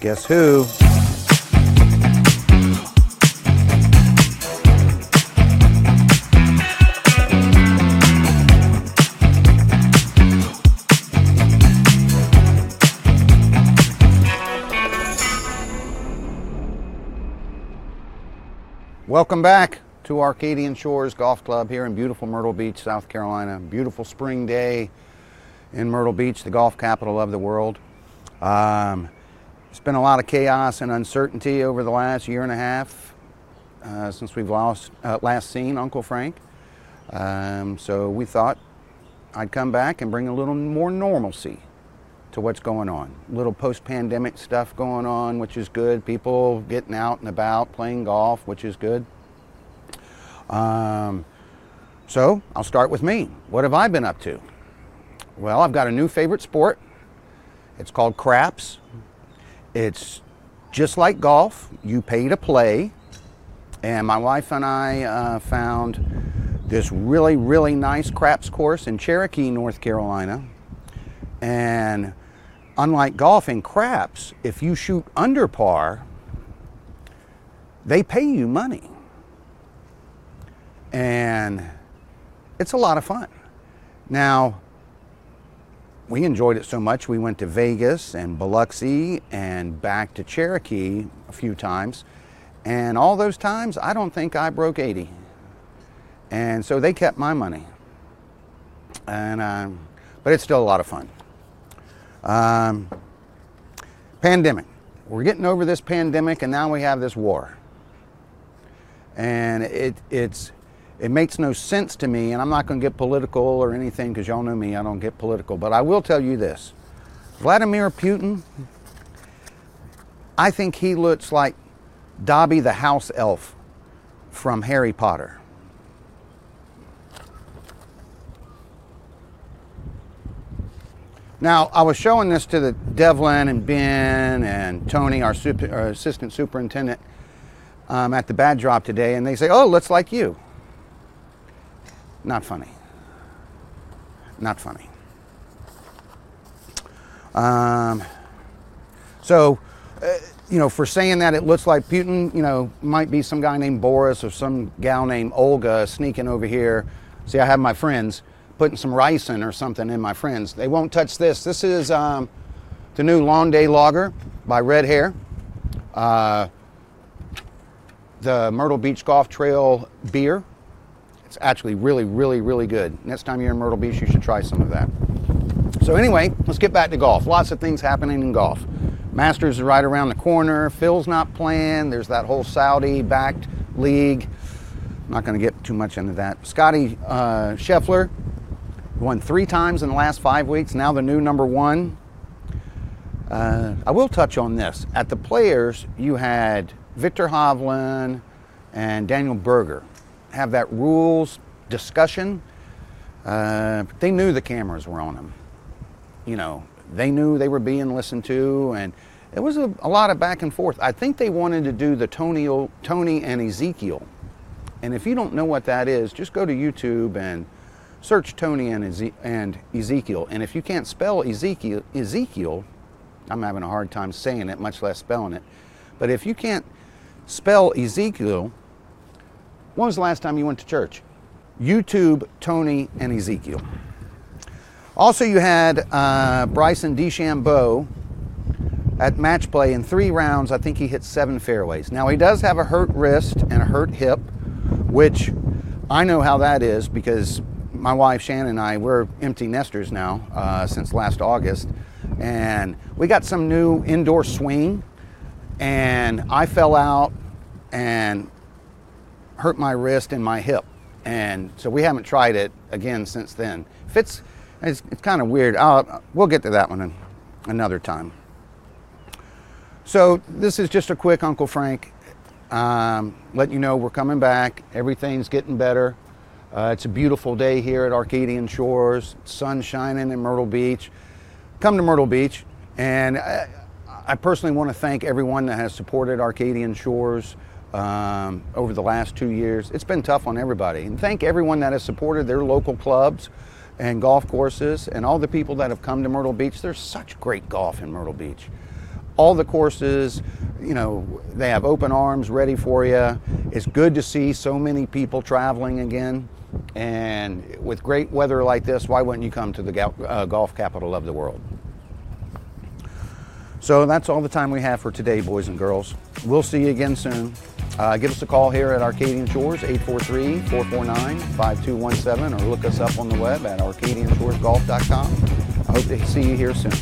Guess who? Welcome back to Arcadian Shores Golf Club here in beautiful Myrtle Beach, South Carolina. Beautiful spring day in Myrtle Beach, the golf capital of the world. Um, it's been a lot of chaos and uncertainty over the last year and a half uh, since we've lost, uh, last seen Uncle Frank. Um, so we thought I'd come back and bring a little more normalcy to what's going on. A little post pandemic stuff going on, which is good. People getting out and about, playing golf, which is good. Um, so I'll start with me. What have I been up to? Well, I've got a new favorite sport. It's called craps. It's just like golf, you pay to play. And my wife and I uh, found this really, really nice craps course in Cherokee, North Carolina. And unlike golf in craps, if you shoot under par, they pay you money. And it's a lot of fun. Now, we enjoyed it so much, we went to Vegas and Biloxi and back to Cherokee a few times. And all those times, I don't think I broke 80. And so they kept my money. And, um, but it's still a lot of fun. Um, pandemic. We're getting over this pandemic, and now we have this war. And it, it's, it makes no sense to me, and I'm not going to get political or anything because y'all know me, I don't get political. But I will tell you this Vladimir Putin, I think he looks like Dobby the house elf from Harry Potter. Now, I was showing this to the Devlin and Ben and Tony, our, super, our assistant superintendent, um, at the bad drop today, and they say, "Oh, looks like you." Not funny. Not funny. Um, so, uh, you know, for saying that it looks like Putin, you know, might be some guy named Boris or some gal named Olga sneaking over here. See, I have my friends putting some rice in or something in my friends. They won't touch this. This is um, the new Long Day Lager by Red Hare. Uh, the Myrtle Beach Golf Trail beer. It's actually really, really, really good. Next time you're in Myrtle Beach, you should try some of that. So anyway, let's get back to golf. Lots of things happening in golf. Masters is right around the corner. Phil's not playing. There's that whole Saudi-backed league. I'm not going to get too much into that. Scotty uh, Scheffler won three times in the last five weeks. Now the new number one. Uh, I will touch on this. At the Players, you had Viktor Hovland and Daniel Berger have that rules discussion. Uh, they knew the cameras were on them. You know, they knew they were being listened to, and it was a, a lot of back and forth. I think they wanted to do the Tony, Tony and Ezekiel. And if you don't know what that is, just go to YouTube and search Tony and, Eze- and Ezekiel. And if you can't spell Ezekiel, Ezekiel, I'm having a hard time saying it, much less spelling it. But if you can't spell Ezekiel, when was the last time you went to church? YouTube, Tony, and Ezekiel. Also, you had uh, Bryson DeChambeau at match play in three rounds. I think he hit seven fairways. Now, he does have a hurt wrist and a hurt hip, which I know how that is because my wife Shannon and I, we're empty nesters now uh, since last August. And we got some new indoor swing, and I fell out and hurt my wrist and my hip. And so we haven't tried it again since then. If it's, it's, kind of weird. I'll, we'll get to that one another time. So this is just a quick Uncle Frank. Um, let you know we're coming back. Everything's getting better. Uh, it's a beautiful day here at Arcadian Shores. Sun shining in Myrtle Beach. Come to Myrtle Beach, and I, I personally want to thank everyone that has supported Arcadian Shores um, over the last two years. It's been tough on everybody, and thank everyone that has supported their local clubs and golf courses, and all the people that have come to Myrtle Beach. There's such great golf in Myrtle Beach all the courses, you know, they have open arms ready for you. It's good to see so many people traveling again. And with great weather like this, why wouldn't you come to the uh, golf capital of the world? So that's all the time we have for today, boys and girls. We'll see you again soon. Uh, give us a call here at Arcadian Shores, 843-449-5217, or look us up on the web at arcadianshoresgolf.com. I hope to see you here soon.